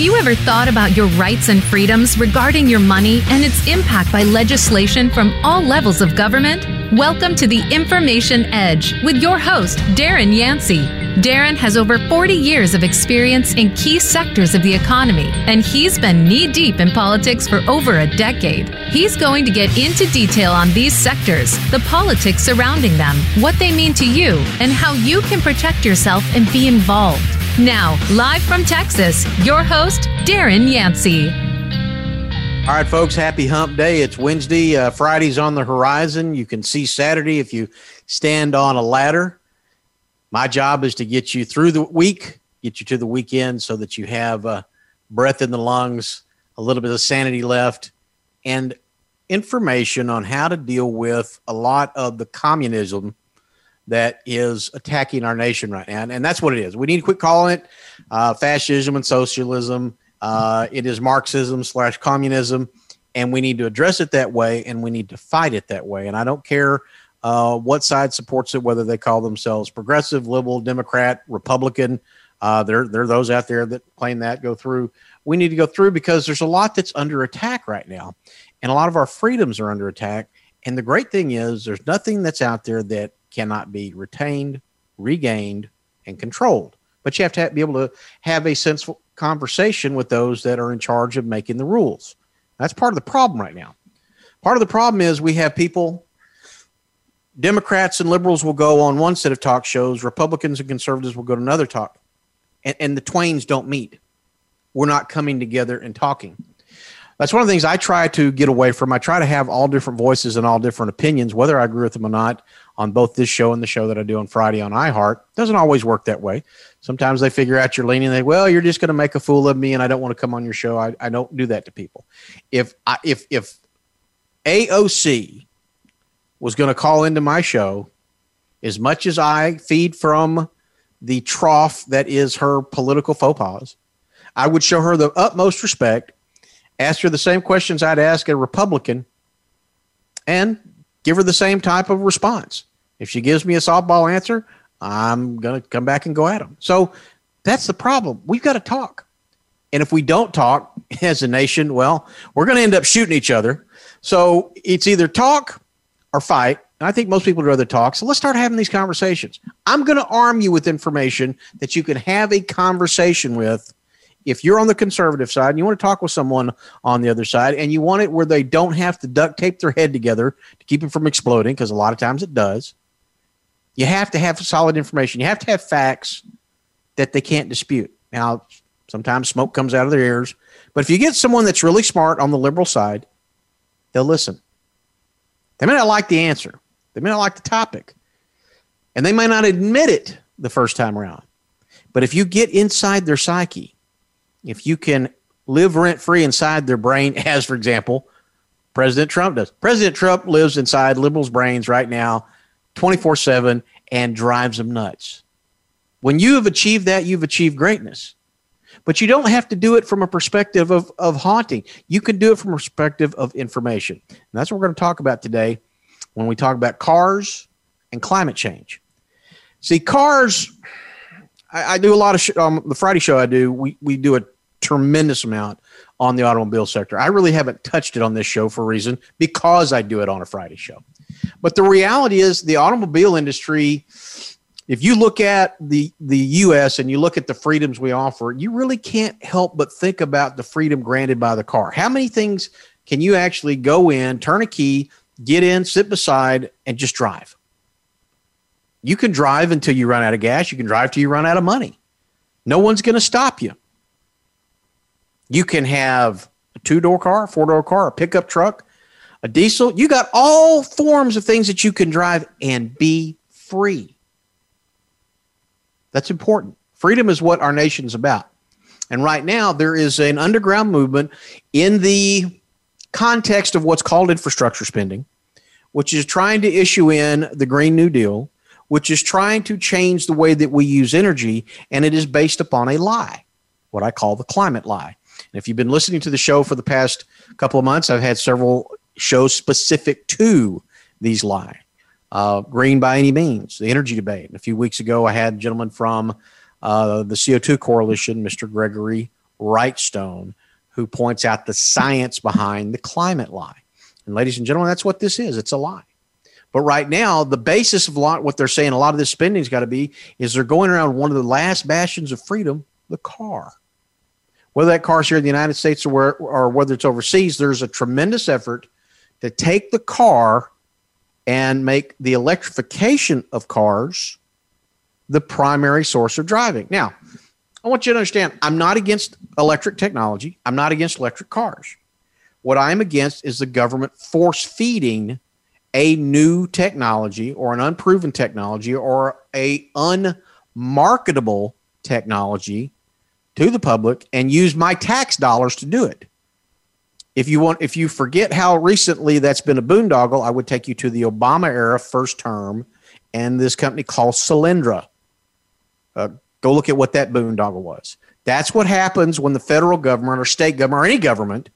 Have you ever thought about your rights and freedoms regarding your money and its impact by legislation from all levels of government? Welcome to the Information Edge with your host, Darren Yancey. Darren has over 40 years of experience in key sectors of the economy, and he's been knee deep in politics for over a decade. He's going to get into detail on these sectors, the politics surrounding them, what they mean to you, and how you can protect yourself and be involved. Now, live from Texas, your host, Darren Yancey. All right, folks, happy hump day. It's Wednesday. Uh, Friday's on the horizon. You can see Saturday if you stand on a ladder. My job is to get you through the week, get you to the weekend so that you have uh, breath in the lungs, a little bit of sanity left, and information on how to deal with a lot of the communism that is attacking our nation right now. And that's what it is. We need to quit calling it uh, fascism and socialism. Uh, it is Marxism slash communism. And we need to address it that way and we need to fight it that way. And I don't care uh, what side supports it, whether they call themselves progressive, liberal, Democrat, Republican. Uh, there, there are those out there that claim that go through. We need to go through because there's a lot that's under attack right now. And a lot of our freedoms are under attack. And the great thing is, there's nothing that's out there that cannot be retained, regained, and controlled. But you have to have, be able to have a sensible conversation with those that are in charge of making the rules. That's part of the problem right now. Part of the problem is we have people, Democrats and liberals will go on one set of talk shows, Republicans and conservatives will go to another talk, and, and the twains don't meet. We're not coming together and talking that's one of the things I try to get away from. I try to have all different voices and all different opinions, whether I agree with them or not, on both this show and the show that I do on Friday on iHeart. Doesn't always work that way. Sometimes they figure out you're leaning. They well, you're just going to make a fool of me, and I don't want to come on your show. I, I don't do that to people. If I, if if AOC was going to call into my show, as much as I feed from the trough that is her political faux pas, I would show her the utmost respect ask her the same questions I'd ask a Republican and give her the same type of response. If she gives me a softball answer, I'm going to come back and go at them. So that's the problem. We've got to talk. And if we don't talk as a nation, well, we're going to end up shooting each other. So it's either talk or fight. And I think most people would rather talk. So let's start having these conversations. I'm going to arm you with information that you can have a conversation with if you're on the conservative side and you want to talk with someone on the other side and you want it where they don't have to duct tape their head together to keep it from exploding, because a lot of times it does, you have to have solid information. You have to have facts that they can't dispute. Now, sometimes smoke comes out of their ears, but if you get someone that's really smart on the liberal side, they'll listen. They may not like the answer, they may not like the topic, and they may not admit it the first time around. But if you get inside their psyche, if you can live rent free inside their brain, as for example, President Trump does. President Trump lives inside liberals' brains right now, 24 7, and drives them nuts. When you have achieved that, you've achieved greatness. But you don't have to do it from a perspective of, of haunting. You can do it from a perspective of information. And that's what we're going to talk about today when we talk about cars and climate change. See, cars I, I do a lot of sh- um, the Friday show. I do. We we do a tremendous amount on the automobile sector. I really haven't touched it on this show for a reason because I do it on a Friday show. But the reality is, the automobile industry. If you look at the the U.S. and you look at the freedoms we offer, you really can't help but think about the freedom granted by the car. How many things can you actually go in, turn a key, get in, sit beside, and just drive? You can drive until you run out of gas. You can drive till you run out of money. No one's going to stop you. You can have a two door car, four door car, a pickup truck, a diesel. You got all forms of things that you can drive and be free. That's important. Freedom is what our nation's about. And right now, there is an underground movement in the context of what's called infrastructure spending, which is trying to issue in the Green New Deal which is trying to change the way that we use energy, and it is based upon a lie, what I call the climate lie. And if you've been listening to the show for the past couple of months, I've had several shows specific to these lies. Uh, green by any means, the energy debate. A few weeks ago, I had a gentleman from uh, the CO2 Coalition, Mr. Gregory Wrightstone, who points out the science behind the climate lie. And ladies and gentlemen, that's what this is. It's a lie. But right now, the basis of lot, what they're saying, a lot of this spending's got to be, is they're going around one of the last bastions of freedom, the car. Whether that car's here in the United States or, where, or whether it's overseas, there's a tremendous effort to take the car and make the electrification of cars the primary source of driving. Now, I want you to understand I'm not against electric technology, I'm not against electric cars. What I'm against is the government force feeding a new technology or an unproven technology or a unmarketable technology to the public and use my tax dollars to do it. If you want, if you forget how recently that's been a boondoggle, I would take you to the Obama era first term and this company called Solyndra. Uh, go look at what that boondoggle was. That's what happens when the federal government or state government or any government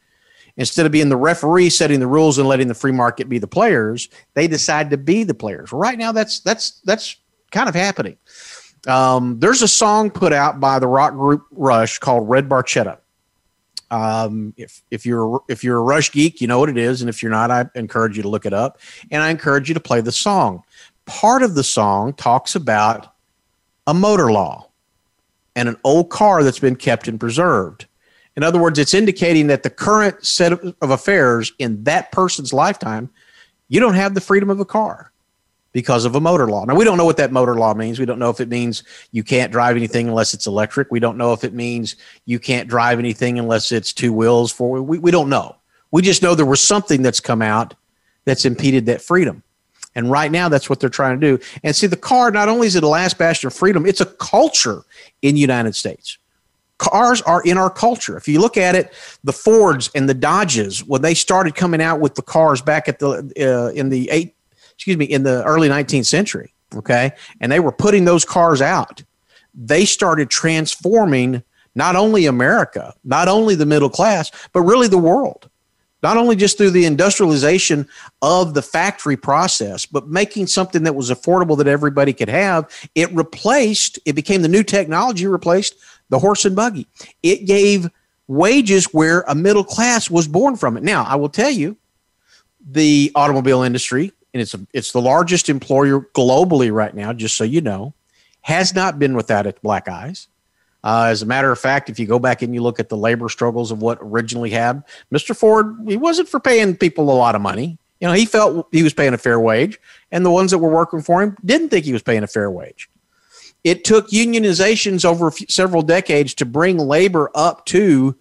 instead of being the referee setting the rules and letting the free market be the players, they decide to be the players. Right now, that's that's that's kind of happening. Um, there's a song put out by the rock group Rush called Red Barchetta. Um, if if you're if you're a Rush geek, you know what it is, and if you're not, I encourage you to look it up, and I encourage you to play the song. Part of the song talks about a motor law and an old car that's been kept and preserved. In other words, it's indicating that the current set of, of affairs in that person's lifetime, you don't have the freedom of a car because of a motor law. Now, we don't know what that motor law means. We don't know if it means you can't drive anything unless it's electric. We don't know if it means you can't drive anything unless it's two wheels, four. We, we don't know. We just know there was something that's come out that's impeded that freedom. And right now, that's what they're trying to do. And see, the car not only is it a last bastion of freedom, it's a culture in the United States cars are in our culture. If you look at it, the Fords and the Dodges, when they started coming out with the cars back at the uh, in the eight, excuse me, in the early 19th century, okay, and they were putting those cars out, they started transforming not only America, not only the middle class, but really the world. Not only just through the industrialization of the factory process, but making something that was affordable that everybody could have. It replaced, it became the new technology, replaced the horse and buggy. It gave wages where a middle class was born from it. Now, I will tell you, the automobile industry, and it's a, it's the largest employer globally right now, just so you know, has not been without its black eyes. Uh, as a matter of fact, if you go back and you look at the labor struggles of what originally had, Mr. Ford, he wasn't for paying people a lot of money. You know, he felt he was paying a fair wage, and the ones that were working for him didn't think he was paying a fair wage. It took unionizations over several decades to bring labor up to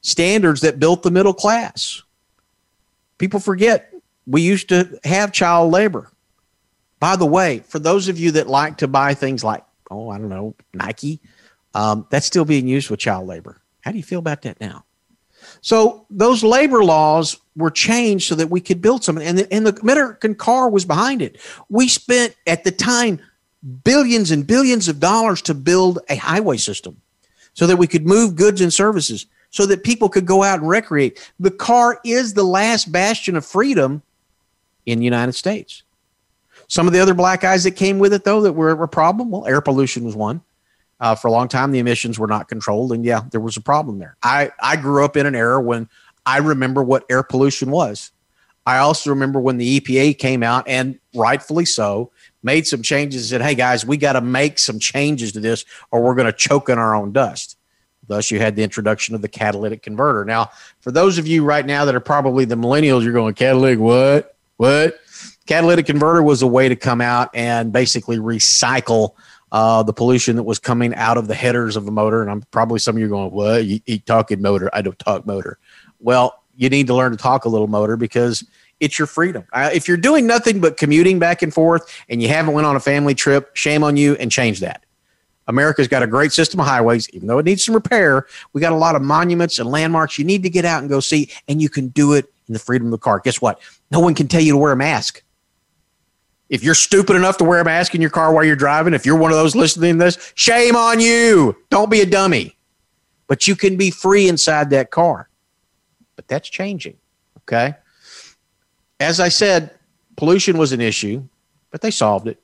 standards that built the middle class. People forget we used to have child labor. By the way, for those of you that like to buy things like, oh, I don't know, Nike, um, that's still being used with child labor. How do you feel about that now? So those labor laws were changed so that we could build something, and the, and the American car was behind it. We spent at the time billions and billions of dollars to build a highway system so that we could move goods and services, so that people could go out and recreate. The car is the last bastion of freedom in the United States. Some of the other black eyes that came with it, though, that were a problem, well, air pollution was one. Uh, for a long time, the emissions were not controlled, and yeah, there was a problem there. I, I grew up in an era when I remember what air pollution was. I also remember when the EPA came out, and rightfully so, made some changes and said, hey guys, we got to make some changes to this or we're going to choke in our own dust. Thus, you had the introduction of the catalytic converter. Now, for those of you right now that are probably the millennials, you're going, catalytic what? What? Catalytic converter was a way to come out and basically recycle uh, the pollution that was coming out of the headers of a motor. And I'm probably some of you are going, what? You, you talking motor? I don't talk motor. Well, you need to learn to talk a little motor because it's your freedom. Uh, if you're doing nothing but commuting back and forth and you haven't went on a family trip, shame on you and change that. America's got a great system of highways, even though it needs some repair. We got a lot of monuments and landmarks you need to get out and go see, and you can do it the freedom of the car. Guess what? No one can tell you to wear a mask. If you're stupid enough to wear a mask in your car while you're driving, if you're one of those listening to this, shame on you. Don't be a dummy. But you can be free inside that car. But that's changing. Okay as I said, pollution was an issue, but they solved it.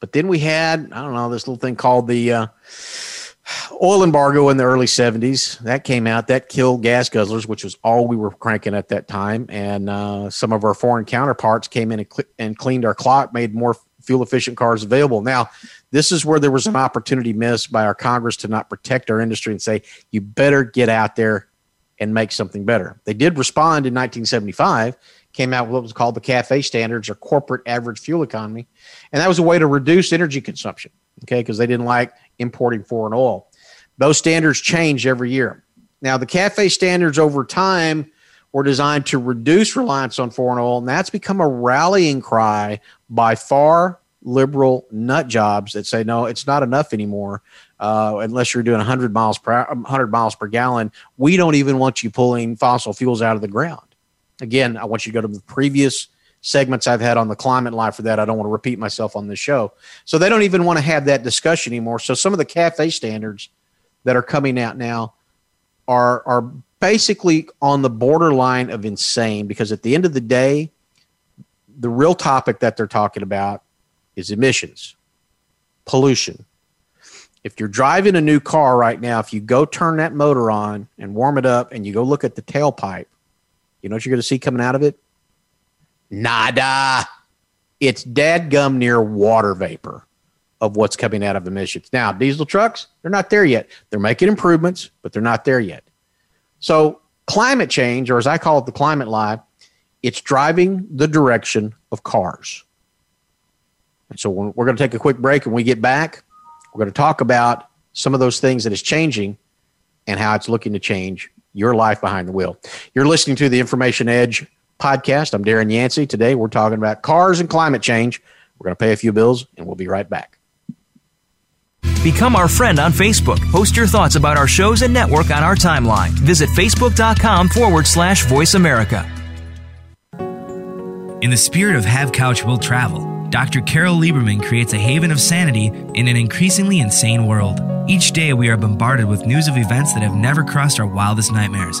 But then we had, I don't know, this little thing called the, uh, oil embargo in the early 70s that came out that killed gas guzzlers which was all we were cranking at that time. And uh, some of our foreign counterparts came in and, cl- and cleaned our clock made more fuel efficient cars available. Now this is where there was an opportunity missed by our congress to not protect our industry and say you better get out there and make something better. They did respond in 1975 came out with what was called the cafe standards or corporate average fuel economy. And that was a way to reduce energy consumption okay because they didn't like importing foreign oil those standards change every year. Now, the CAFE standards over time were designed to reduce reliance on foreign oil, and that's become a rallying cry by far liberal nut jobs that say no, it's not enough anymore. Uh, unless you're doing 100 miles per 100 miles per gallon, we don't even want you pulling fossil fuels out of the ground. Again, I want you to go to the previous segments I've had on the climate life for that. I don't want to repeat myself on this show. So they don't even want to have that discussion anymore. So some of the CAFE standards that are coming out now are are basically on the borderline of insane because at the end of the day, the real topic that they're talking about is emissions, pollution. If you're driving a new car right now, if you go turn that motor on and warm it up and you go look at the tailpipe, you know what you're going to see coming out of it? Nada. It's dadgum near water vapor of what's coming out of emissions. Now, diesel trucks, they're not there yet. They're making improvements, but they're not there yet. So, climate change, or as I call it, the climate lie, it's driving the direction of cars. And so, we're going to take a quick break and we get back, we're going to talk about some of those things that is changing and how it's looking to change your life behind the wheel. You're listening to the Information Edge podcast. I'm Darren Yancey. Today, we're talking about cars and climate change. We're going to pay a few bills and we'll be right back. Become our friend on Facebook. Post your thoughts about our shows and network on our timeline. Visit facebook.com forward slash voice America. In the spirit of Have Couch Will Travel, Dr. Carol Lieberman creates a haven of sanity in an increasingly insane world. Each day, we are bombarded with news of events that have never crossed our wildest nightmares.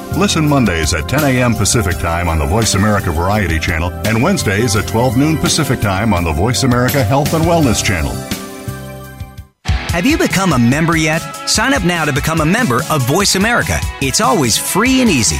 Listen Mondays at 10 a.m. Pacific Time on the Voice America Variety Channel and Wednesdays at 12 noon Pacific Time on the Voice America Health and Wellness Channel. Have you become a member yet? Sign up now to become a member of Voice America. It's always free and easy.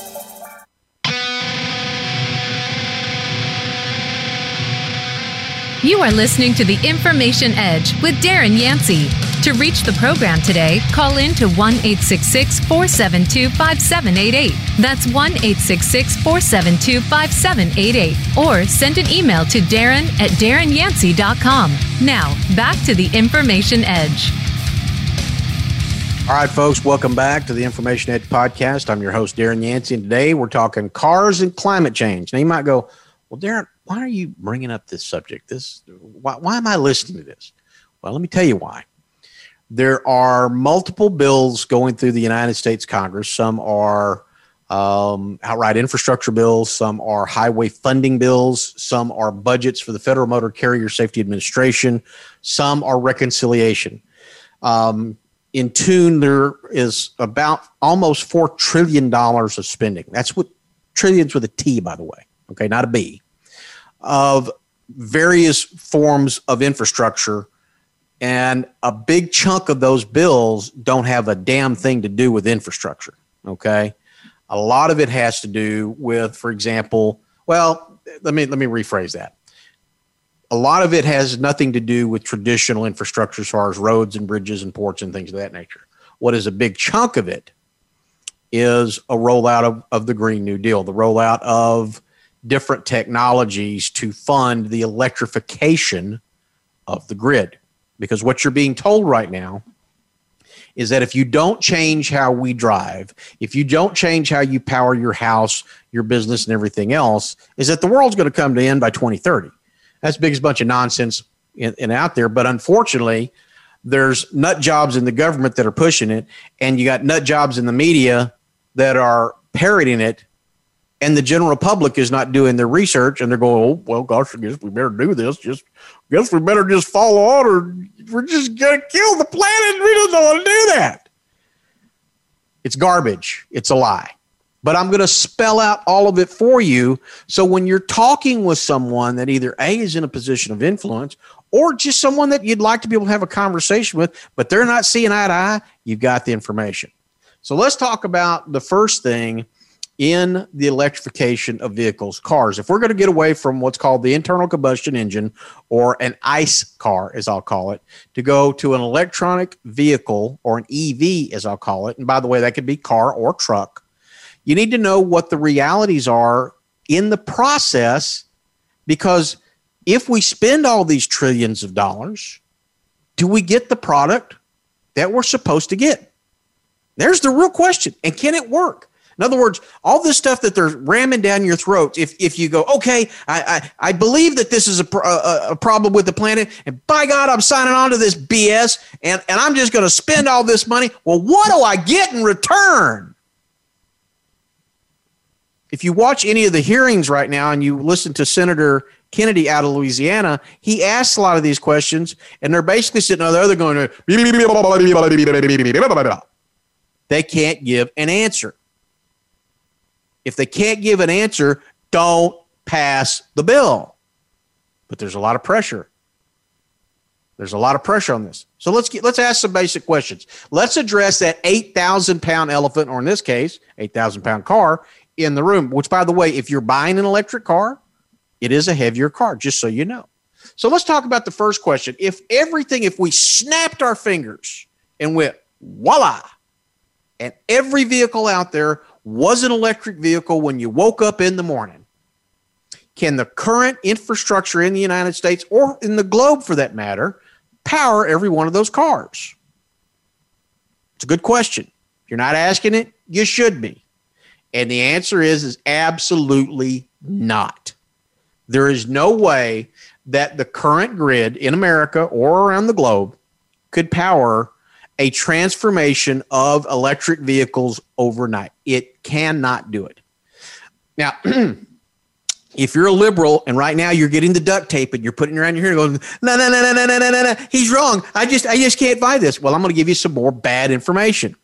You are listening to the Information Edge with Darren Yancey. To reach the program today, call in to 1 866 472 5788. That's 1 866 472 5788. Or send an email to Darren at darrenyancey.com. Now, back to the Information Edge. All right, folks, welcome back to the Information Edge podcast. I'm your host, Darren Yancey, and today we're talking cars and climate change. Now, you might go, Well, Darren, why are you bringing up this subject? This, why, why am I listening to this? Well, let me tell you why. There are multiple bills going through the United States Congress. Some are um, outright infrastructure bills, some are highway funding bills, some are budgets for the Federal Motor Carrier Safety Administration, some are reconciliation. Um, in tune, there is about almost $4 trillion of spending. That's what trillions with a T, by the way, okay, not a B, of various forms of infrastructure. And a big chunk of those bills don't have a damn thing to do with infrastructure, okay? A lot of it has to do with, for example, well, let me let me rephrase that. A lot of it has nothing to do with traditional infrastructure as far as roads and bridges and ports and things of that nature. What is a big chunk of it is a rollout of, of the Green New Deal, the rollout of different technologies to fund the electrification of the grid. Because what you're being told right now is that if you don't change how we drive, if you don't change how you power your house, your business, and everything else, is that the world's going to come to end by 2030. That's the biggest bunch of nonsense in, in out there. But unfortunately, there's nut jobs in the government that are pushing it, and you got nut jobs in the media that are parroting it and the general public is not doing their research and they're going, oh, well, gosh, I guess we better do this. Just guess we better just follow on or we're just going to kill the planet. We don't want to do that. It's garbage. It's a lie. But I'm going to spell out all of it for you. So when you're talking with someone that either A is in a position of influence or just someone that you'd like to be able to have a conversation with, but they're not seeing eye to eye, you've got the information. So let's talk about the first thing in the electrification of vehicles, cars. If we're going to get away from what's called the internal combustion engine or an ICE car, as I'll call it, to go to an electronic vehicle or an EV, as I'll call it, and by the way, that could be car or truck, you need to know what the realities are in the process because if we spend all these trillions of dollars, do we get the product that we're supposed to get? There's the real question. And can it work? In other words, all this stuff that they're ramming down your throat, if, if you go, okay, I, I, I believe that this is a, a, a, problem with the planet, and by God, I'm signing on to this BS, and, and I'm just going to spend all this money. Well, what do I get in return? If you watch any of the hearings right now and you listen to Senator Kennedy out of Louisiana, he asks a lot of these questions, and they're basically sitting there, they're going, they can't give an answer. If they can't give an answer, don't pass the bill. But there's a lot of pressure. There's a lot of pressure on this. So let's get let's ask some basic questions. Let's address that 8,000 pound elephant, or in this case, 8,000 pound car in the room, which by the way, if you're buying an electric car, it is a heavier car, just so you know. So let's talk about the first question. If everything, if we snapped our fingers and went voila, and every vehicle out there was an electric vehicle when you woke up in the morning, can the current infrastructure in the United States or in the globe for that matter power every one of those cars? It's a good question. If you're not asking it, you should be. And the answer is is absolutely not. There is no way that the current grid in America or around the globe could power a transformation of electric vehicles overnight. It cannot do it. Now, if you're a liberal and right now you're getting the duct tape and you're putting it around your hair going, no, no, no, no, no, no, no, no, no, he's wrong. I just, I just can't buy this. Well, I'm going to give you some more bad information.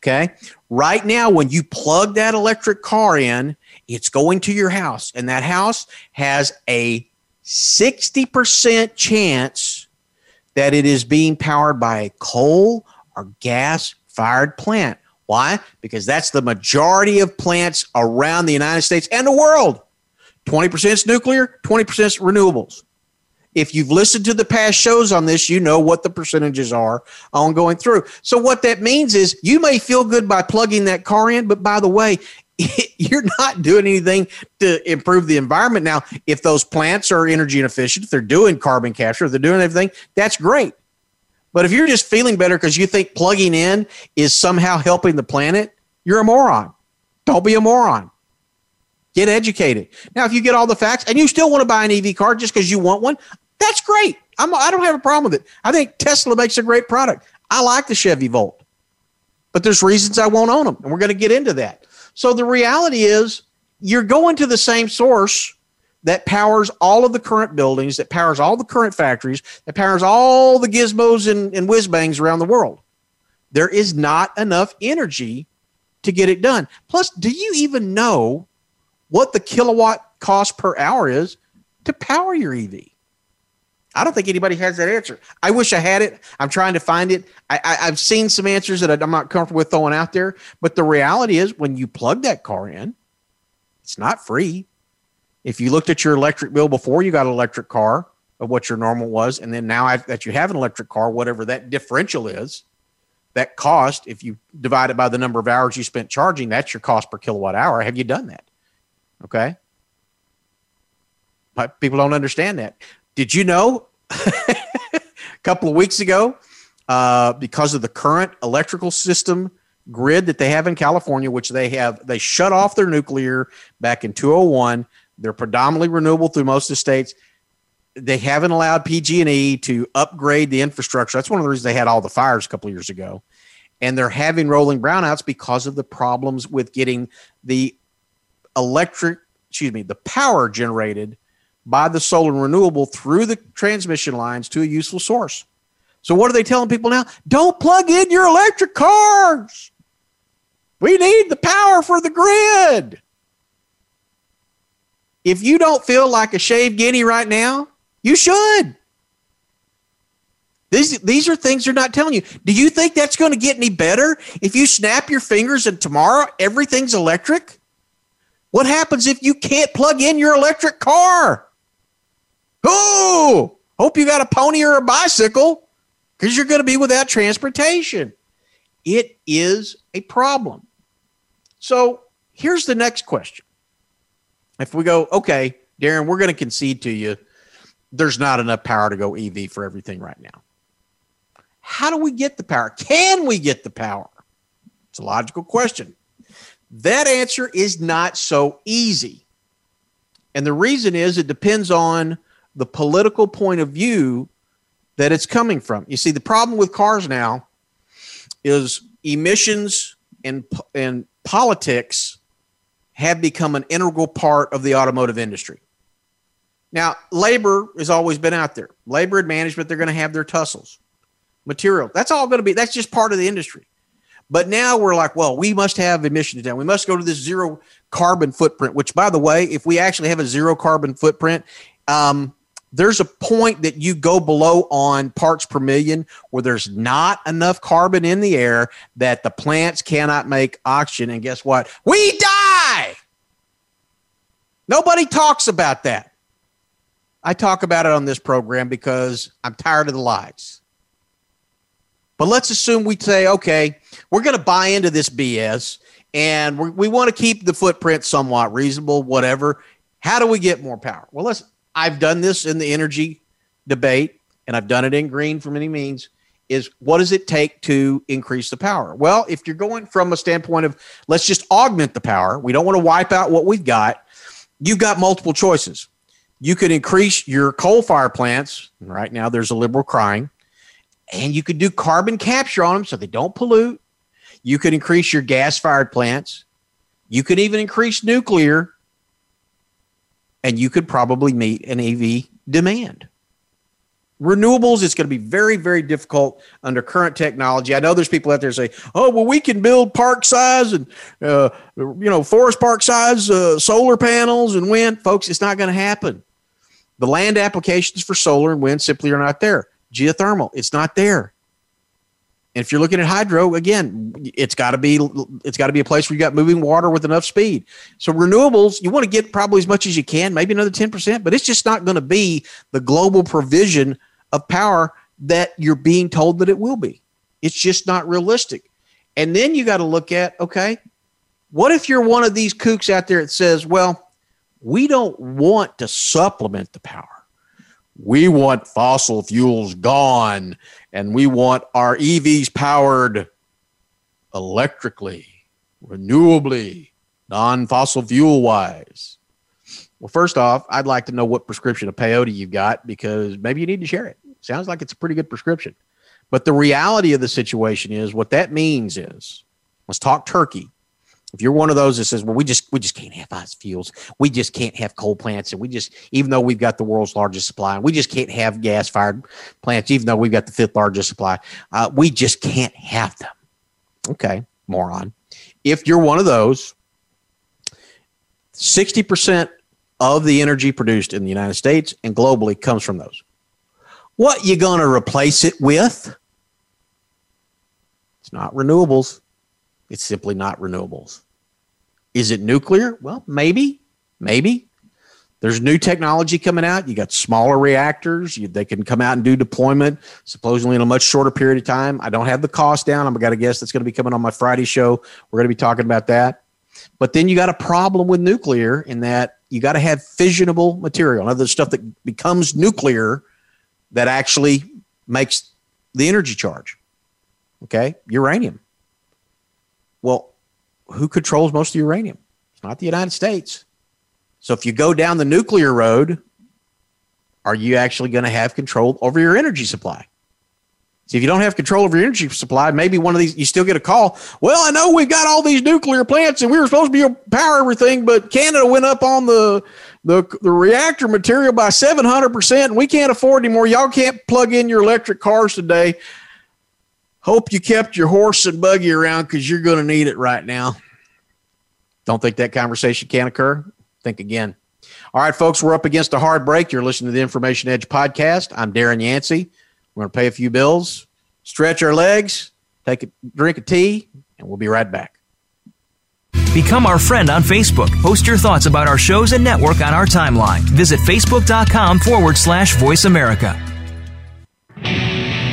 Okay. Right now, when you plug that electric car in, it's going to your house, and that house has a 60% chance that it is being powered by a coal or gas fired plant. Why? Because that's the majority of plants around the United States and the world. 20% is nuclear, 20% is renewables. If you've listened to the past shows on this, you know what the percentages are on going through. So, what that means is you may feel good by plugging that car in, but by the way, you're not doing anything to improve the environment. Now, if those plants are energy inefficient, if they're doing carbon capture, if they're doing everything, that's great. But if you're just feeling better because you think plugging in is somehow helping the planet, you're a moron. Don't be a moron. Get educated. Now, if you get all the facts and you still want to buy an EV car just because you want one, that's great. I'm, I don't have a problem with it. I think Tesla makes a great product. I like the Chevy Volt, but there's reasons I won't own them, and we're going to get into that. So the reality is you're going to the same source that powers all of the current buildings, that powers all the current factories, that powers all the gizmos and, and whiz bangs around the world. There is not enough energy to get it done. Plus, do you even know what the kilowatt cost per hour is to power your EV? I don't think anybody has that answer. I wish I had it. I'm trying to find it. I, I, have seen some answers that I'm not comfortable with throwing out there. But the reality is, when you plug that car in, it's not free. If you looked at your electric bill before you got an electric car of what your normal was, and then now that you have an electric car, whatever that differential is, that cost, if you divide it by the number of hours you spent charging, that's your cost per kilowatt hour. Have you done that? Okay. But people don't understand that. Did you know a couple of weeks ago, uh, because of the current electrical system grid that they have in California, which they have, they shut off their nuclear back in 201. They're predominantly renewable through most of the states. They haven't allowed PG&E to upgrade the infrastructure. That's one of the reasons they had all the fires a couple of years ago. And they're having rolling brownouts because of the problems with getting the electric, excuse me, the power generated by the solar renewable through the transmission lines to a useful source. So what are they telling people now? Don't plug in your electric cars. We need the power for the grid. If you don't feel like a shaved guinea right now, you should. These, these are things they're not telling you. Do you think that's going to get any better if you snap your fingers and tomorrow everything's electric? What happens if you can't plug in your electric car? Oh, hope you got a pony or a bicycle because you're going to be without transportation. It is a problem. So here's the next question. If we go, okay, Darren, we're going to concede to you, there's not enough power to go EV for everything right now. How do we get the power? Can we get the power? It's a logical question. That answer is not so easy. And the reason is it depends on the political point of view that it's coming from. You see, the problem with cars now is emissions and, and politics have become an integral part of the automotive industry. Now, labor has always been out there. Labor and management, they're going to have their tussles. Material, that's all going to be, that's just part of the industry. But now we're like, well, we must have emissions down. We must go to this zero carbon footprint, which, by the way, if we actually have a zero carbon footprint, um, there's a point that you go below on parts per million where there's not enough carbon in the air that the plants cannot make oxygen. And guess what? We die. Nobody talks about that. I talk about it on this program because I'm tired of the lies. But let's assume we say, okay, we're going to buy into this BS and we want to keep the footprint somewhat reasonable, whatever. How do we get more power? Well, let's I've done this in the energy debate, and I've done it in green for many means. Is what does it take to increase the power? Well, if you're going from a standpoint of let's just augment the power, we don't want to wipe out what we've got. You've got multiple choices. You could increase your coal fire plants. Right now, there's a liberal crying, and you could do carbon capture on them so they don't pollute. You could increase your gas fired plants. You could even increase nuclear and you could probably meet an EV demand. Renewables, it's going to be very, very difficult under current technology. I know there's people out there say, "Oh, well, we can build park size and uh, you know forest park size uh, solar panels and wind." Folks, it's not going to happen. The land applications for solar and wind simply are not there. Geothermal, it's not there. And if you're looking at hydro, again, it's got to be it's got to be a place where you got moving water with enough speed. So renewables, you want to get probably as much as you can, maybe another 10%, but it's just not going to be the global provision of power that you're being told that it will be. It's just not realistic. And then you got to look at, okay, what if you're one of these kooks out there that says, well, we don't want to supplement the power. We want fossil fuels gone and we want our EVs powered electrically, renewably, non fossil fuel wise. Well, first off, I'd like to know what prescription of peyote you've got because maybe you need to share it. Sounds like it's a pretty good prescription. But the reality of the situation is what that means is let's talk turkey. If you're one of those that says, "Well, we just we just can't have fossil fuels, we just can't have coal plants, and we just even though we've got the world's largest supply, we just can't have gas fired plants, even though we've got the fifth largest supply, uh, we just can't have them." Okay, moron. If you're one of those, sixty percent of the energy produced in the United States and globally comes from those. What you to replace it with? It's not renewables. It's simply not renewables. Is it nuclear? Well, maybe, maybe. There's new technology coming out. You got smaller reactors. You, they can come out and do deployment supposedly in a much shorter period of time. I don't have the cost down. I'm got to guess that's going to be coming on my Friday show. We're going to be talking about that. But then you got a problem with nuclear in that you got to have fissionable material, other stuff that becomes nuclear that actually makes the energy charge. Okay, uranium. Well, who controls most of the uranium? It's not the United States. So if you go down the nuclear road, are you actually going to have control over your energy supply? See, if you don't have control over your energy supply, maybe one of these, you still get a call. Well, I know we've got all these nuclear plants and we were supposed to be power everything, but Canada went up on the, the, the reactor material by 700% and we can't afford anymore. Y'all can't plug in your electric cars today. Hope you kept your horse and buggy around because you're going to need it right now. Don't think that conversation can occur? Think again. All right, folks, we're up against a hard break. You're listening to the Information Edge podcast. I'm Darren Yancey. We're going to pay a few bills, stretch our legs, take a drink of tea, and we'll be right back. Become our friend on Facebook. Post your thoughts about our shows and network on our timeline. Visit facebook.com forward slash voice America.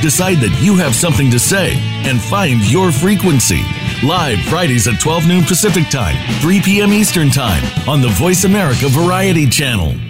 decide that you have something to say, and find your frequency. Live Fridays at 12 noon Pacific Time, 3 p.m. Eastern Time on the Voice America Variety Channel.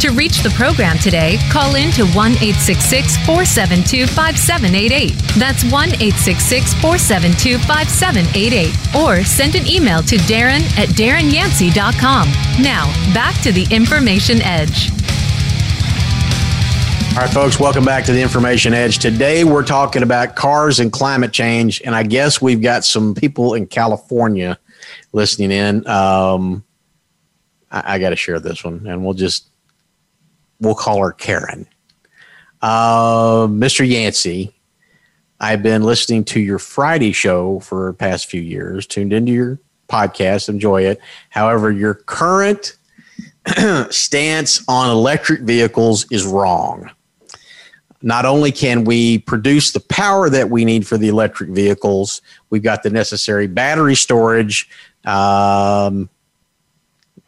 To reach the program today, call in to 1 866 472 5788. That's 1 866 472 5788. Or send an email to Darren at DarrenYancey.com. Now, back to the Information Edge. All right, folks, welcome back to the Information Edge. Today we're talking about cars and climate change, and I guess we've got some people in California listening in. Um, I, I got to share this one, and we'll just we'll call her Karen. Uh, Mr. Yancey, I've been listening to your Friday show for past few years, tuned into your podcast, enjoy it. However, your current stance on electric vehicles is wrong. Not only can we produce the power that we need for the electric vehicles, we've got the necessary battery storage. Um,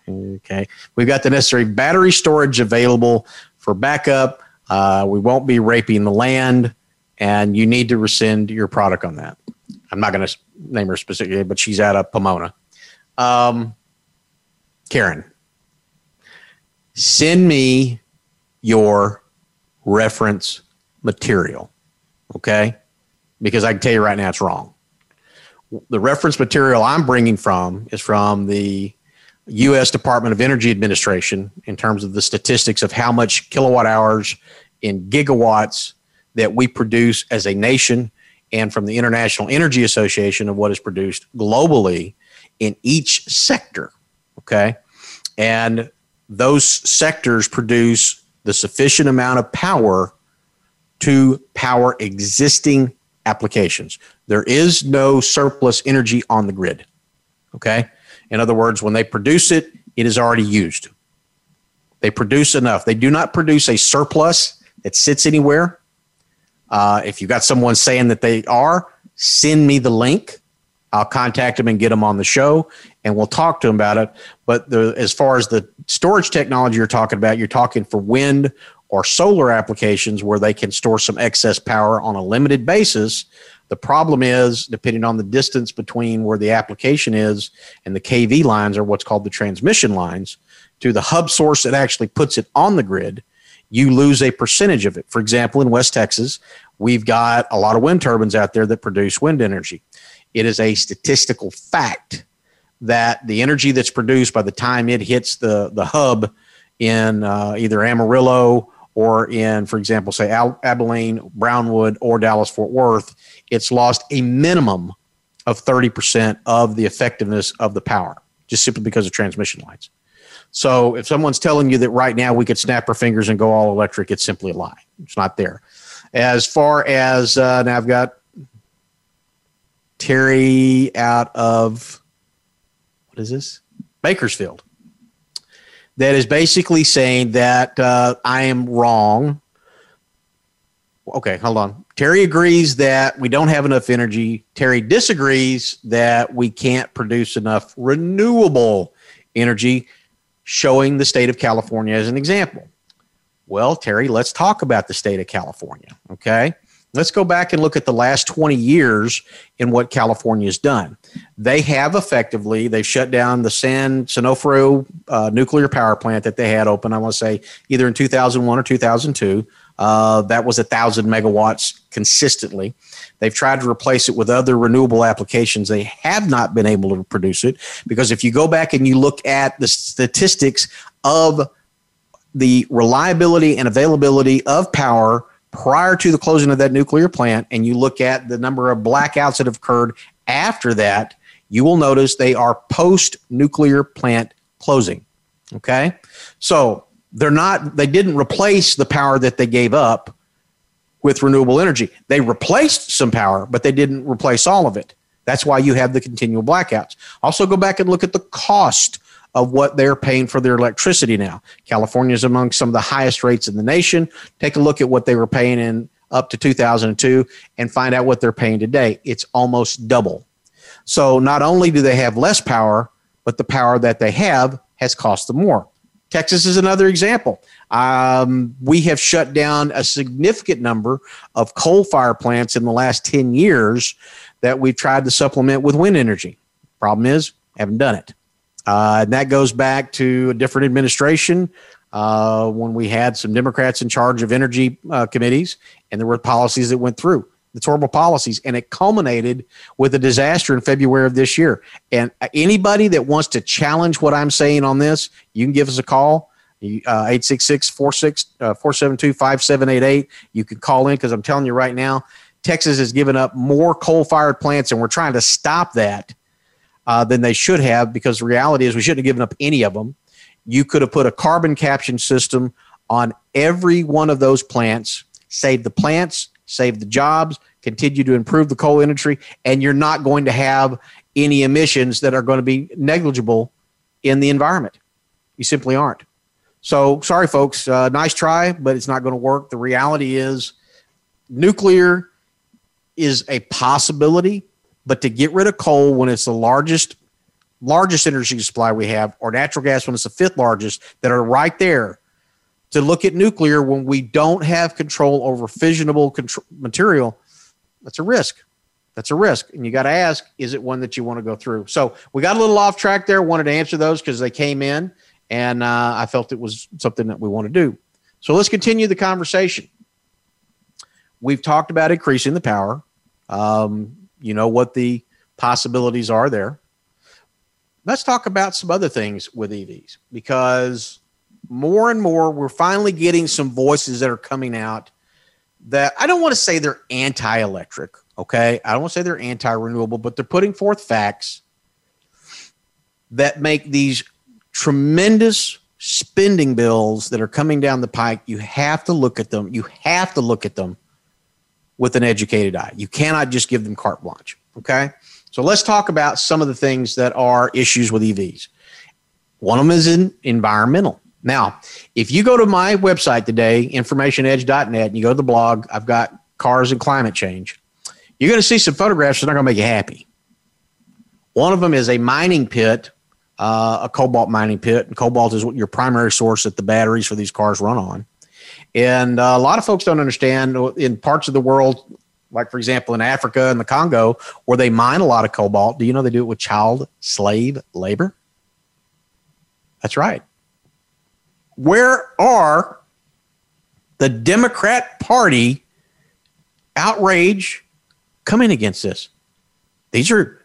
Okay. We've got the necessary battery storage available for backup. Uh, we won't be raping the land, and you need to rescind your product on that. I'm not going to name her specifically, but she's out of Pomona. Um, Karen, send me your reference material. Okay. Because I can tell you right now it's wrong. The reference material I'm bringing from is from the U.S. Department of Energy Administration in terms of the statistics of how much kilowatt hours in gigawatts that we produce as a nation, and from the International Energy Association of what is produced globally in each sector. Okay. And those sectors produce the sufficient amount of power to power existing applications. There is no surplus energy on the grid. Okay. In other words, when they produce it, it is already used. They produce enough. They do not produce a surplus that sits anywhere. Uh, if you've got someone saying that they are, send me the link. I'll contact them and get them on the show, and we'll talk to them about it. But the, as far as the storage technology you're talking about, you're talking for wind or solar applications where they can store some excess power on a limited basis. The problem is, depending on the distance between where the application is and the KV lines, or what's called the transmission lines, to the hub source that actually puts it on the grid, you lose a percentage of it. For example, in West Texas, we've got a lot of wind turbines out there that produce wind energy. It is a statistical fact that the energy that's produced by the time it hits the, the hub in uh, either Amarillo or in, for example, say Al- Abilene, Brownwood, or Dallas Fort Worth, it's lost a minimum of 30% of the effectiveness of the power just simply because of transmission lines. So if someone's telling you that right now we could snap our fingers and go all electric, it's simply a lie. It's not there. As far as uh, now, I've got Terry out of what is this? Bakersfield that is basically saying that uh, I am wrong. Okay, hold on. Terry agrees that we don't have enough energy. Terry disagrees that we can't produce enough renewable energy, showing the state of California as an example. Well, Terry, let's talk about the state of California. Okay. Let's go back and look at the last 20 years in what California has done. They have effectively, they've shut down the San Onofre uh, nuclear power plant that they had open, I want to say either in 2001 or 2002. Uh, that was a thousand megawatts consistently. They've tried to replace it with other renewable applications. They have not been able to produce it because if you go back and you look at the statistics of the reliability and availability of power prior to the closing of that nuclear plant and you look at the number of blackouts that have occurred after that, you will notice they are post nuclear plant closing. Okay. So they're not, they didn't replace the power that they gave up with renewable energy. They replaced some power, but they didn't replace all of it. That's why you have the continual blackouts. Also, go back and look at the cost of what they're paying for their electricity now. California is among some of the highest rates in the nation. Take a look at what they were paying in up to 2002 and find out what they're paying today. It's almost double. So not only do they have less power, but the power that they have has cost them more. Texas is another example. Um, we have shut down a significant number of coal fire plants in the last 10 years that we've tried to supplement with wind energy. Problem is, haven't done it. Uh, and that goes back to a different administration uh, when we had some Democrats in charge of energy uh, committees, and there were policies that went through. It's horrible policies, and it culminated with a disaster in February of this year. And anybody that wants to challenge what I'm saying on this, you can give us a call. Uh, 866 472 5788. You can call in because I'm telling you right now, Texas has given up more coal fired plants, and we're trying to stop that uh, than they should have because the reality is we shouldn't have given up any of them. You could have put a carbon capture system on every one of those plants, save the plants, save the jobs, continue to improve the coal industry, and you're not going to have any emissions that are going to be negligible in the environment. You simply aren't. So, sorry, folks. Uh, nice try, but it's not going to work. The reality is, nuclear is a possibility, but to get rid of coal when it's the largest largest energy supply we have, or natural gas when it's the fifth largest, that are right there to look at nuclear when we don't have control over fissionable control material, that's a risk. That's a risk. And you got to ask, is it one that you want to go through? So we got a little off track there. Wanted to answer those because they came in and uh, I felt it was something that we want to do. So let's continue the conversation. We've talked about increasing the power. Um, you know what the possibilities are there. Let's talk about some other things with EVs because more and more we're finally getting some voices that are coming out that I don't want to say they're anti electric. Okay. I don't want to say they're anti renewable, but they're putting forth facts that make these tremendous spending bills that are coming down the pike. You have to look at them. You have to look at them with an educated eye. You cannot just give them carte blanche. Okay. So let's talk about some of the things that are issues with EVs. One of them is in environmental. Now, if you go to my website today, informationedge.net, and you go to the blog, I've got cars and climate change. You're going to see some photographs that are going to make you happy. One of them is a mining pit, uh, a cobalt mining pit, and cobalt is your primary source that the batteries for these cars run on. And uh, a lot of folks don't understand in parts of the world, like for example in Africa and the Congo, where they mine a lot of cobalt. Do you know they do it with child slave labor? That's right. Where are the Democrat Party outrage coming against this? These are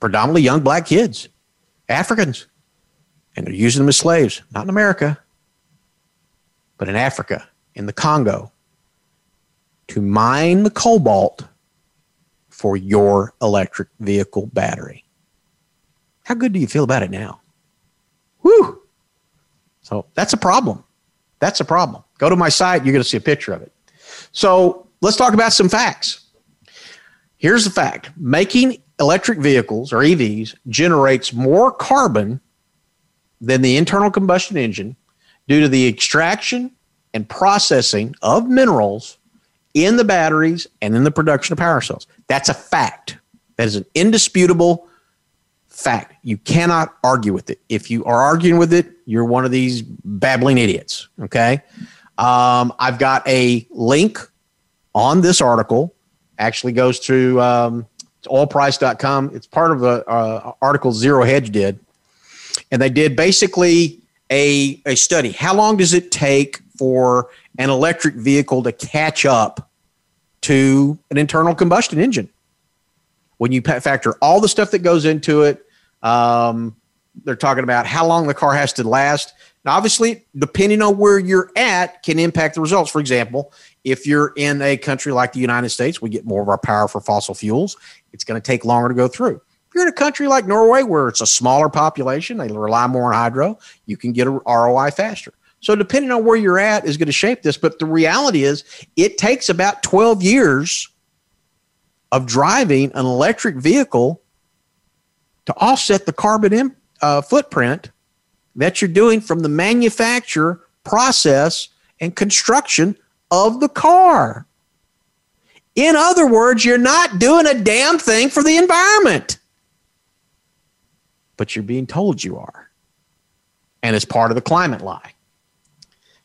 predominantly young black kids, Africans, and they're using them as slaves, not in America, but in Africa, in the Congo, to mine the cobalt for your electric vehicle battery. How good do you feel about it now? Whew. So that's a problem. That's a problem. Go to my site, you're going to see a picture of it. So let's talk about some facts. Here's the fact making electric vehicles or EVs generates more carbon than the internal combustion engine due to the extraction and processing of minerals in the batteries and in the production of power cells. That's a fact. That is an indisputable fact. You cannot argue with it. If you are arguing with it, you're one of these babbling idiots. Okay. Um, I've got a link on this article. Actually, goes to um, oilprice.com. It's part of an uh, article Zero Hedge did, and they did basically a a study. How long does it take for an electric vehicle to catch up to an internal combustion engine? When you factor all the stuff that goes into it, um, they're talking about how long the car has to last. Now, obviously, depending on where you're at, can impact the results. For example, if you're in a country like the United States, we get more of our power for fossil fuels. It's going to take longer to go through. You're in a country like Norway, where it's a smaller population, they rely more on hydro, you can get a ROI faster. So, depending on where you're at, is going to shape this. But the reality is, it takes about 12 years of driving an electric vehicle to offset the carbon in, uh, footprint that you're doing from the manufacture, process, and construction of the car. In other words, you're not doing a damn thing for the environment, but you're being told you are. And it's part of the climate lie.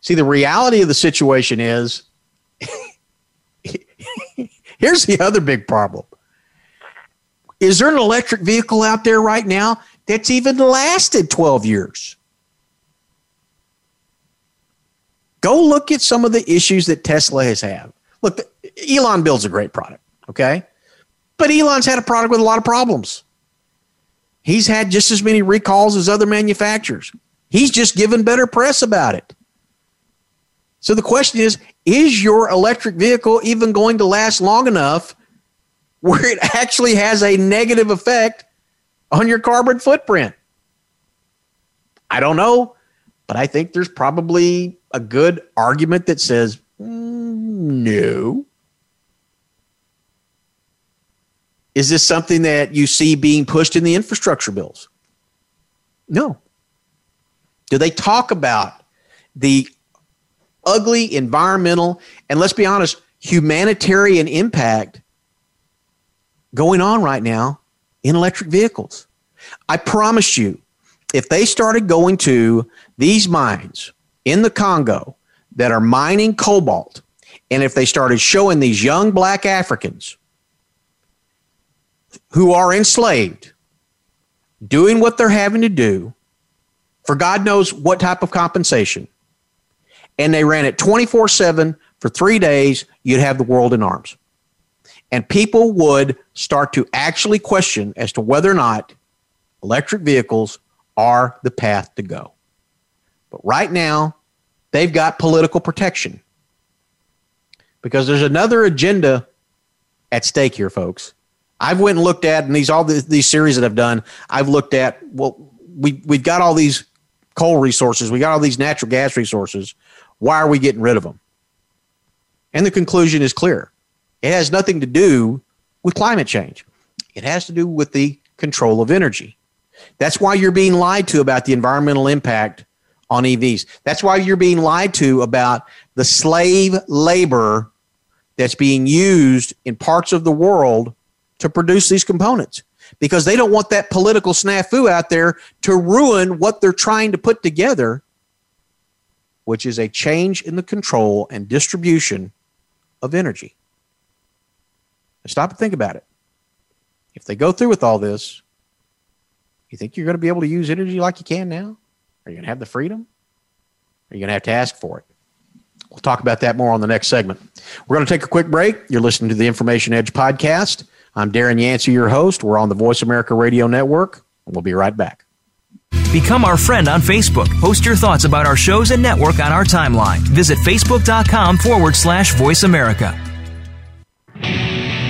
See, the reality of the situation is here's the other big problem is there an electric vehicle out there right now that's even lasted 12 years? Go look at some of the issues that Tesla has had. Look, Elon builds a great product, okay? But Elon's had a product with a lot of problems. He's had just as many recalls as other manufacturers. He's just given better press about it. So the question is is your electric vehicle even going to last long enough where it actually has a negative effect on your carbon footprint? I don't know, but I think there's probably a good argument that says mm, no. Is this something that you see being pushed in the infrastructure bills? No. Do they talk about the ugly environmental and let's be honest, humanitarian impact going on right now in electric vehicles. I promise you, if they started going to these mines in the Congo that are mining cobalt, and if they started showing these young black Africans who are enslaved doing what they're having to do for God knows what type of compensation, and they ran it 24 7 for three days, you'd have the world in arms. And people would start to actually question as to whether or not electric vehicles are the path to go. But right now, they've got political protection because there's another agenda at stake here, folks. I've went and looked at, and these all the, these series that I've done, I've looked at. Well, we we've got all these coal resources, we got all these natural gas resources. Why are we getting rid of them? And the conclusion is clear. It has nothing to do with climate change. It has to do with the control of energy. That's why you're being lied to about the environmental impact on EVs. That's why you're being lied to about the slave labor that's being used in parts of the world to produce these components because they don't want that political snafu out there to ruin what they're trying to put together, which is a change in the control and distribution of energy. Now stop and think about it. If they go through with all this, you think you're going to be able to use energy like you can now? Are you going to have the freedom? Are you going to have to ask for it? We'll talk about that more on the next segment. We're going to take a quick break. You're listening to the Information Edge podcast. I'm Darren Yancey, your host. We're on the Voice America Radio Network. We'll be right back. Become our friend on Facebook. Post your thoughts about our shows and network on our timeline. Visit facebook.com forward slash voice America.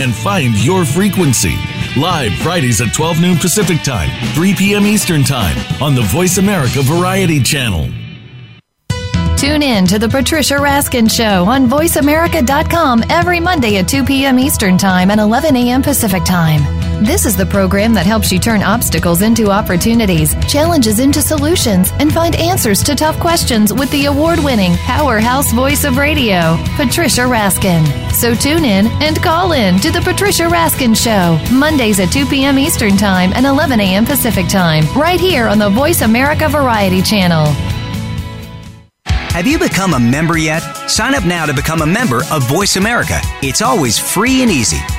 and find your frequency. Live Fridays at 12 noon Pacific Time, 3 p.m. Eastern Time on the Voice America Variety Channel. Tune in to the Patricia Raskin Show on VoiceAmerica.com every Monday at 2 p.m. Eastern Time and 11 a.m. Pacific Time. This is the program that helps you turn obstacles into opportunities, challenges into solutions, and find answers to tough questions with the award winning powerhouse voice of radio, Patricia Raskin. So tune in and call in to the Patricia Raskin Show, Mondays at 2 p.m. Eastern Time and 11 a.m. Pacific Time, right here on the Voice America Variety Channel. Have you become a member yet? Sign up now to become a member of Voice America. It's always free and easy.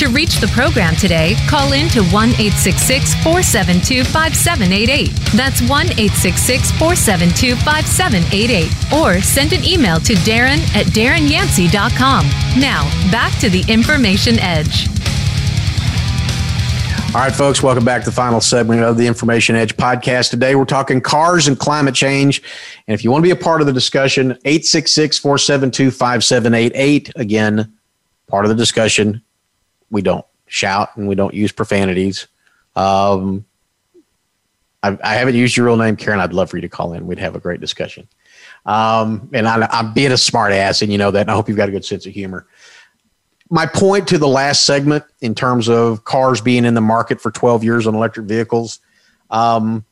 To reach the program today, call in to 1 866 472 5788. That's 1 866 472 5788. Or send an email to Darren at DarrenYancey.com. Now, back to the Information Edge. All right, folks, welcome back to the final segment of the Information Edge podcast. Today, we're talking cars and climate change. And if you want to be a part of the discussion, 866 472 5788. Again, part of the discussion. We don't shout and we don't use profanities. Um, I, I, haven't used your real name, Karen. I'd love for you to call in. We'd have a great discussion. Um, and I, I'm being a smart ass, and you know that. And I hope you've got a good sense of humor my point to the last segment in terms of cars being in the market for 12 years on electric vehicles um,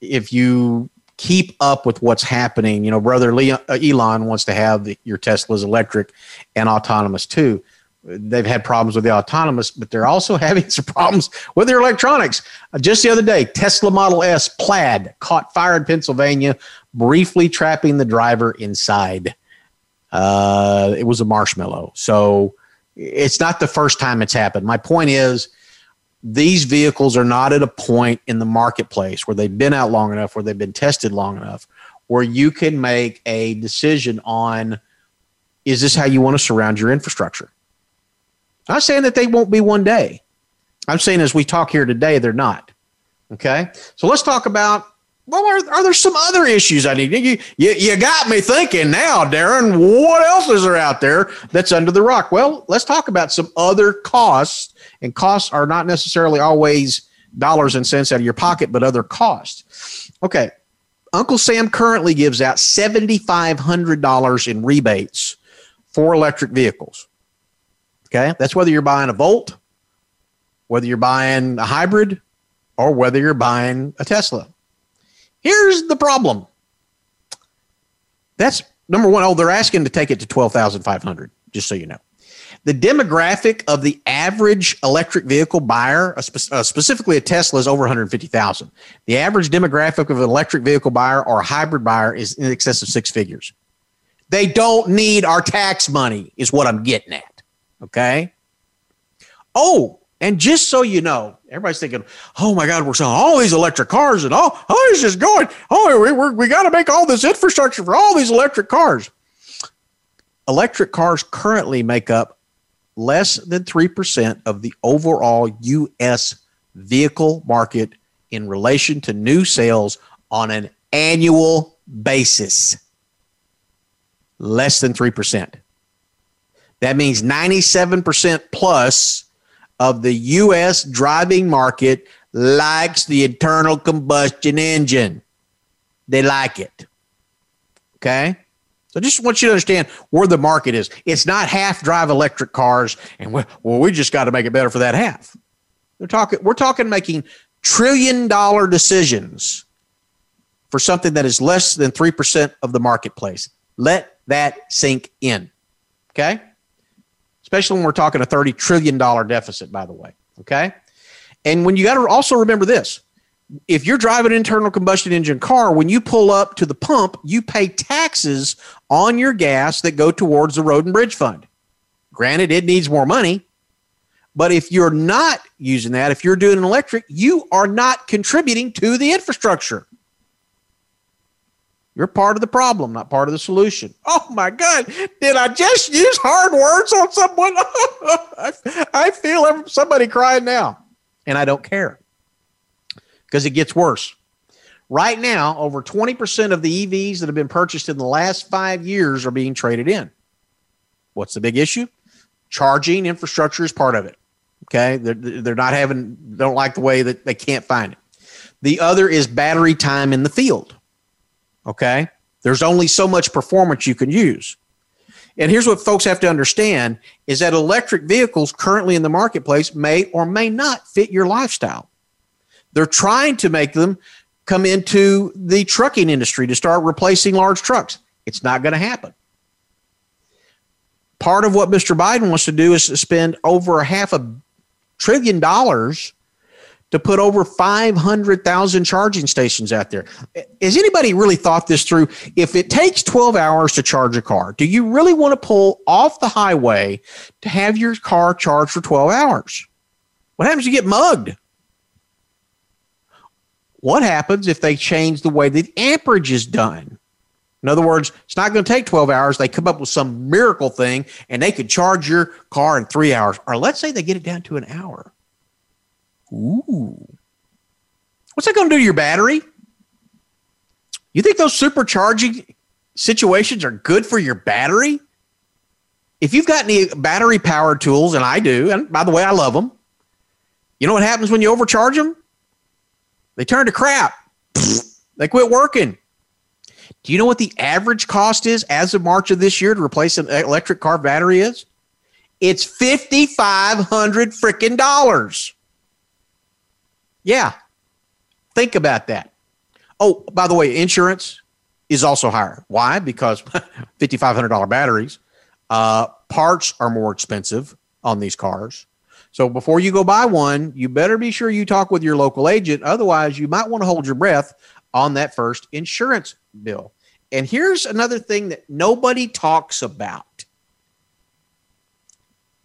if you keep up with what's happening you know brother Leon, uh, elon wants to have the, your teslas electric and autonomous too they've had problems with the autonomous, but they're also having some problems with their electronics. Uh, just the other day, Tesla Model S Plaid caught fire in Pennsylvania, briefly trapping the driver inside. Uh, it was a marshmallow. So it's not the first time it's happened. My point is, these vehicles are not at a point in the marketplace where they've been out long enough, where they've been tested long enough, where you can make a decision on is this how you want to surround your infrastructure? I'm not saying that they won't be one day. I'm saying as we talk here today, they're not. Okay. So let's talk about well, are, are there some other issues I need? You, you, you got me thinking now, Darren. What else is there out there that's under the rock? Well, let's talk about some other costs. And costs are not necessarily always dollars and cents out of your pocket, but other costs. Okay. Uncle Sam currently gives out $7,500 in rebates for electric vehicles. Okay. That's whether you're buying a Volt, whether you're buying a hybrid, or whether you're buying a Tesla. Here's the problem. That's number one. Oh, they're asking to take it to 12,500, just so you know. The demographic of the average electric vehicle buyer, uh, specifically a Tesla, is over 150,000. The average demographic of an electric vehicle buyer or a hybrid buyer is in excess of six figures. They don't need our tax money, is what I'm getting at. Okay. Oh, and just so you know, everybody's thinking, oh my God, we're selling all these electric cars and oh, oh, it's just going. Oh, we, we we got to make all this infrastructure for all these electric cars. Electric cars currently make up less than 3% of the overall U.S. vehicle market in relation to new sales on an annual basis. Less than 3%. That means 97% plus of the U.S. driving market likes the internal combustion engine. They like it. Okay? So just want you to understand where the market is. It's not half drive electric cars, and well, we just got to make it better for that half. They're talking, we're talking making trillion dollar decisions for something that is less than 3% of the marketplace. Let that sink in. Okay? Especially when we're talking a $30 trillion deficit, by the way. Okay. And when you got to also remember this if you're driving an internal combustion engine car, when you pull up to the pump, you pay taxes on your gas that go towards the road and bridge fund. Granted, it needs more money, but if you're not using that, if you're doing an electric, you are not contributing to the infrastructure. You're part of the problem, not part of the solution. Oh my God, did I just use hard words on someone? I, feel somebody crying now, and I don't care because it gets worse. Right now, over 20% of the EVs that have been purchased in the last five years are being traded in. What's the big issue? Charging infrastructure is part of it. Okay. They're, they're not having, don't like the way that they can't find it. The other is battery time in the field. Okay. There's only so much performance you can use. And here's what folks have to understand is that electric vehicles currently in the marketplace may or may not fit your lifestyle. They're trying to make them come into the trucking industry to start replacing large trucks. It's not going to happen. Part of what Mr. Biden wants to do is to spend over a half a trillion dollars to put over 500,000 charging stations out there. Has anybody really thought this through? If it takes 12 hours to charge a car, do you really want to pull off the highway to have your car charged for 12 hours? What happens if you get mugged? What happens if they change the way the amperage is done? In other words, it's not going to take 12 hours. They come up with some miracle thing and they could charge your car in three hours. Or let's say they get it down to an hour. Ooh. What's that going to do to your battery? You think those supercharging situations are good for your battery? If you've got any battery power tools, and I do, and by the way, I love them, you know what happens when you overcharge them? They turn to crap. they quit working. Do you know what the average cost is as of March of this year to replace an electric car battery is? It's 5500 freaking dollars. Yeah. Think about that. Oh, by the way, insurance is also higher. Why? Because $5,500 batteries. Uh, parts are more expensive. on these cars. So before you go buy one, you better be sure you talk with your local agent. Otherwise, you might want to hold your breath on that first insurance bill. And here's another thing that nobody talks about.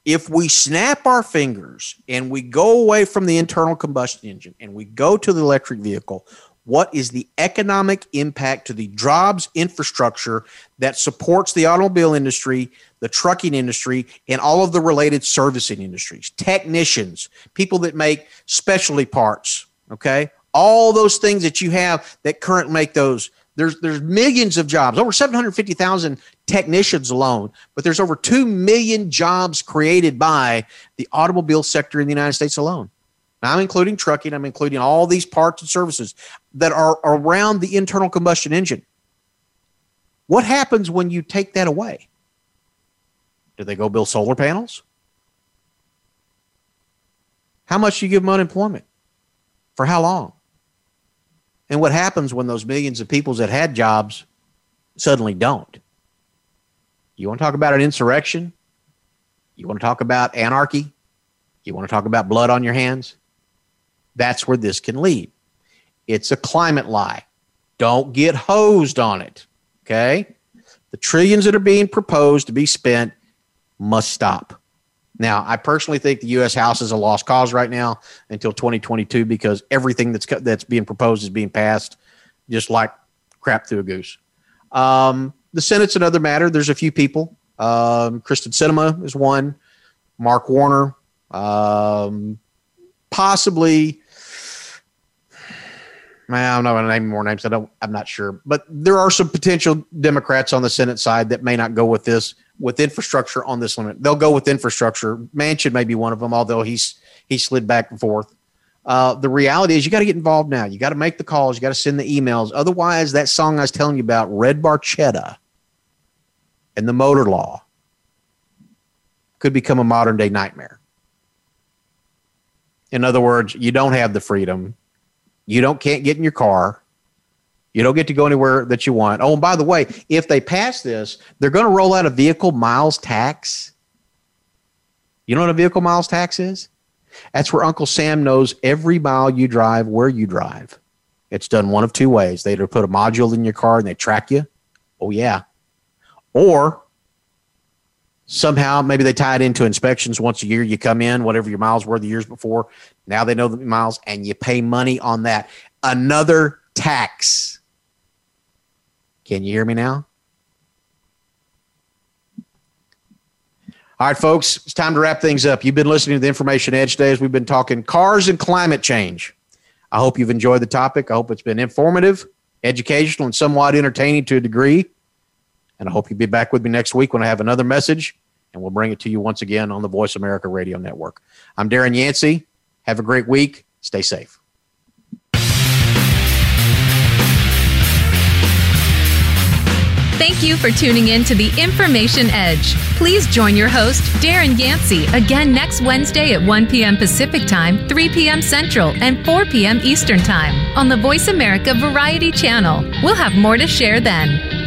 If we snap our fingers and we go away from the internal combustion engine and we go to the electric vehicle, what is the economic impact to the jobs infrastructure that supports the automobile industry, the trucking industry, and all of the related servicing industries? Technicians, people that make specialty parts, okay? All those things that you have that currently make those. There's there's millions of jobs, over 750,000 technicians alone, but there's over 2 million jobs created by the automobile sector in the United States alone. Now, I'm including trucking, I'm including all these parts and services that are around the internal combustion engine. What happens when you take that away? Do they go build solar panels? How much do you give them unemployment? For how long? And what happens when those millions of people that had jobs suddenly don't? You want to talk about an insurrection? You want to talk about anarchy? You want to talk about blood on your hands? That's where this can lead. It's a climate lie. Don't get hosed on it. Okay. The trillions that are being proposed to be spent must stop. Now, I personally think the U.S. House is a lost cause right now until 2022 because everything that's that's being proposed is being passed just like crap through a goose. Um, the Senate's another matter. There's a few people. Um, Kyrsten Sinema is one. Mark Warner, um, possibly I'm not going to name more names. I don't. I'm not sure, but there are some potential Democrats on the Senate side that may not go with this with infrastructure on this limit. They'll go with infrastructure. Manchin may be one of them, although he's he slid back and forth. Uh, the reality is, you got to get involved now. You got to make the calls. You got to send the emails. Otherwise, that song I was telling you about, Red Barchetta, and the motor law, could become a modern day nightmare. In other words, you don't have the freedom you don't can't get in your car. You don't get to go anywhere that you want. Oh, and by the way, if they pass this, they're going to roll out a vehicle miles tax. You know what a vehicle miles tax is? That's where Uncle Sam knows every mile you drive, where you drive. It's done one of two ways. They either put a module in your car and they track you. Oh, yeah. Or somehow maybe they tie it into inspections once a year. You come in, whatever your miles were the years before. Now they know the miles and you pay money on that. Another tax. Can you hear me now? All right, folks, it's time to wrap things up. You've been listening to the Information Edge today as we've been talking cars and climate change. I hope you've enjoyed the topic. I hope it's been informative, educational, and somewhat entertaining to a degree. And I hope you'll be back with me next week when I have another message and we'll bring it to you once again on the Voice America Radio Network. I'm Darren Yancey. Have a great week. Stay safe. Thank you for tuning in to the Information Edge. Please join your host, Darren Yancey, again next Wednesday at 1 p.m. Pacific Time, 3 p.m. Central, and 4 p.m. Eastern Time on the Voice America Variety Channel. We'll have more to share then.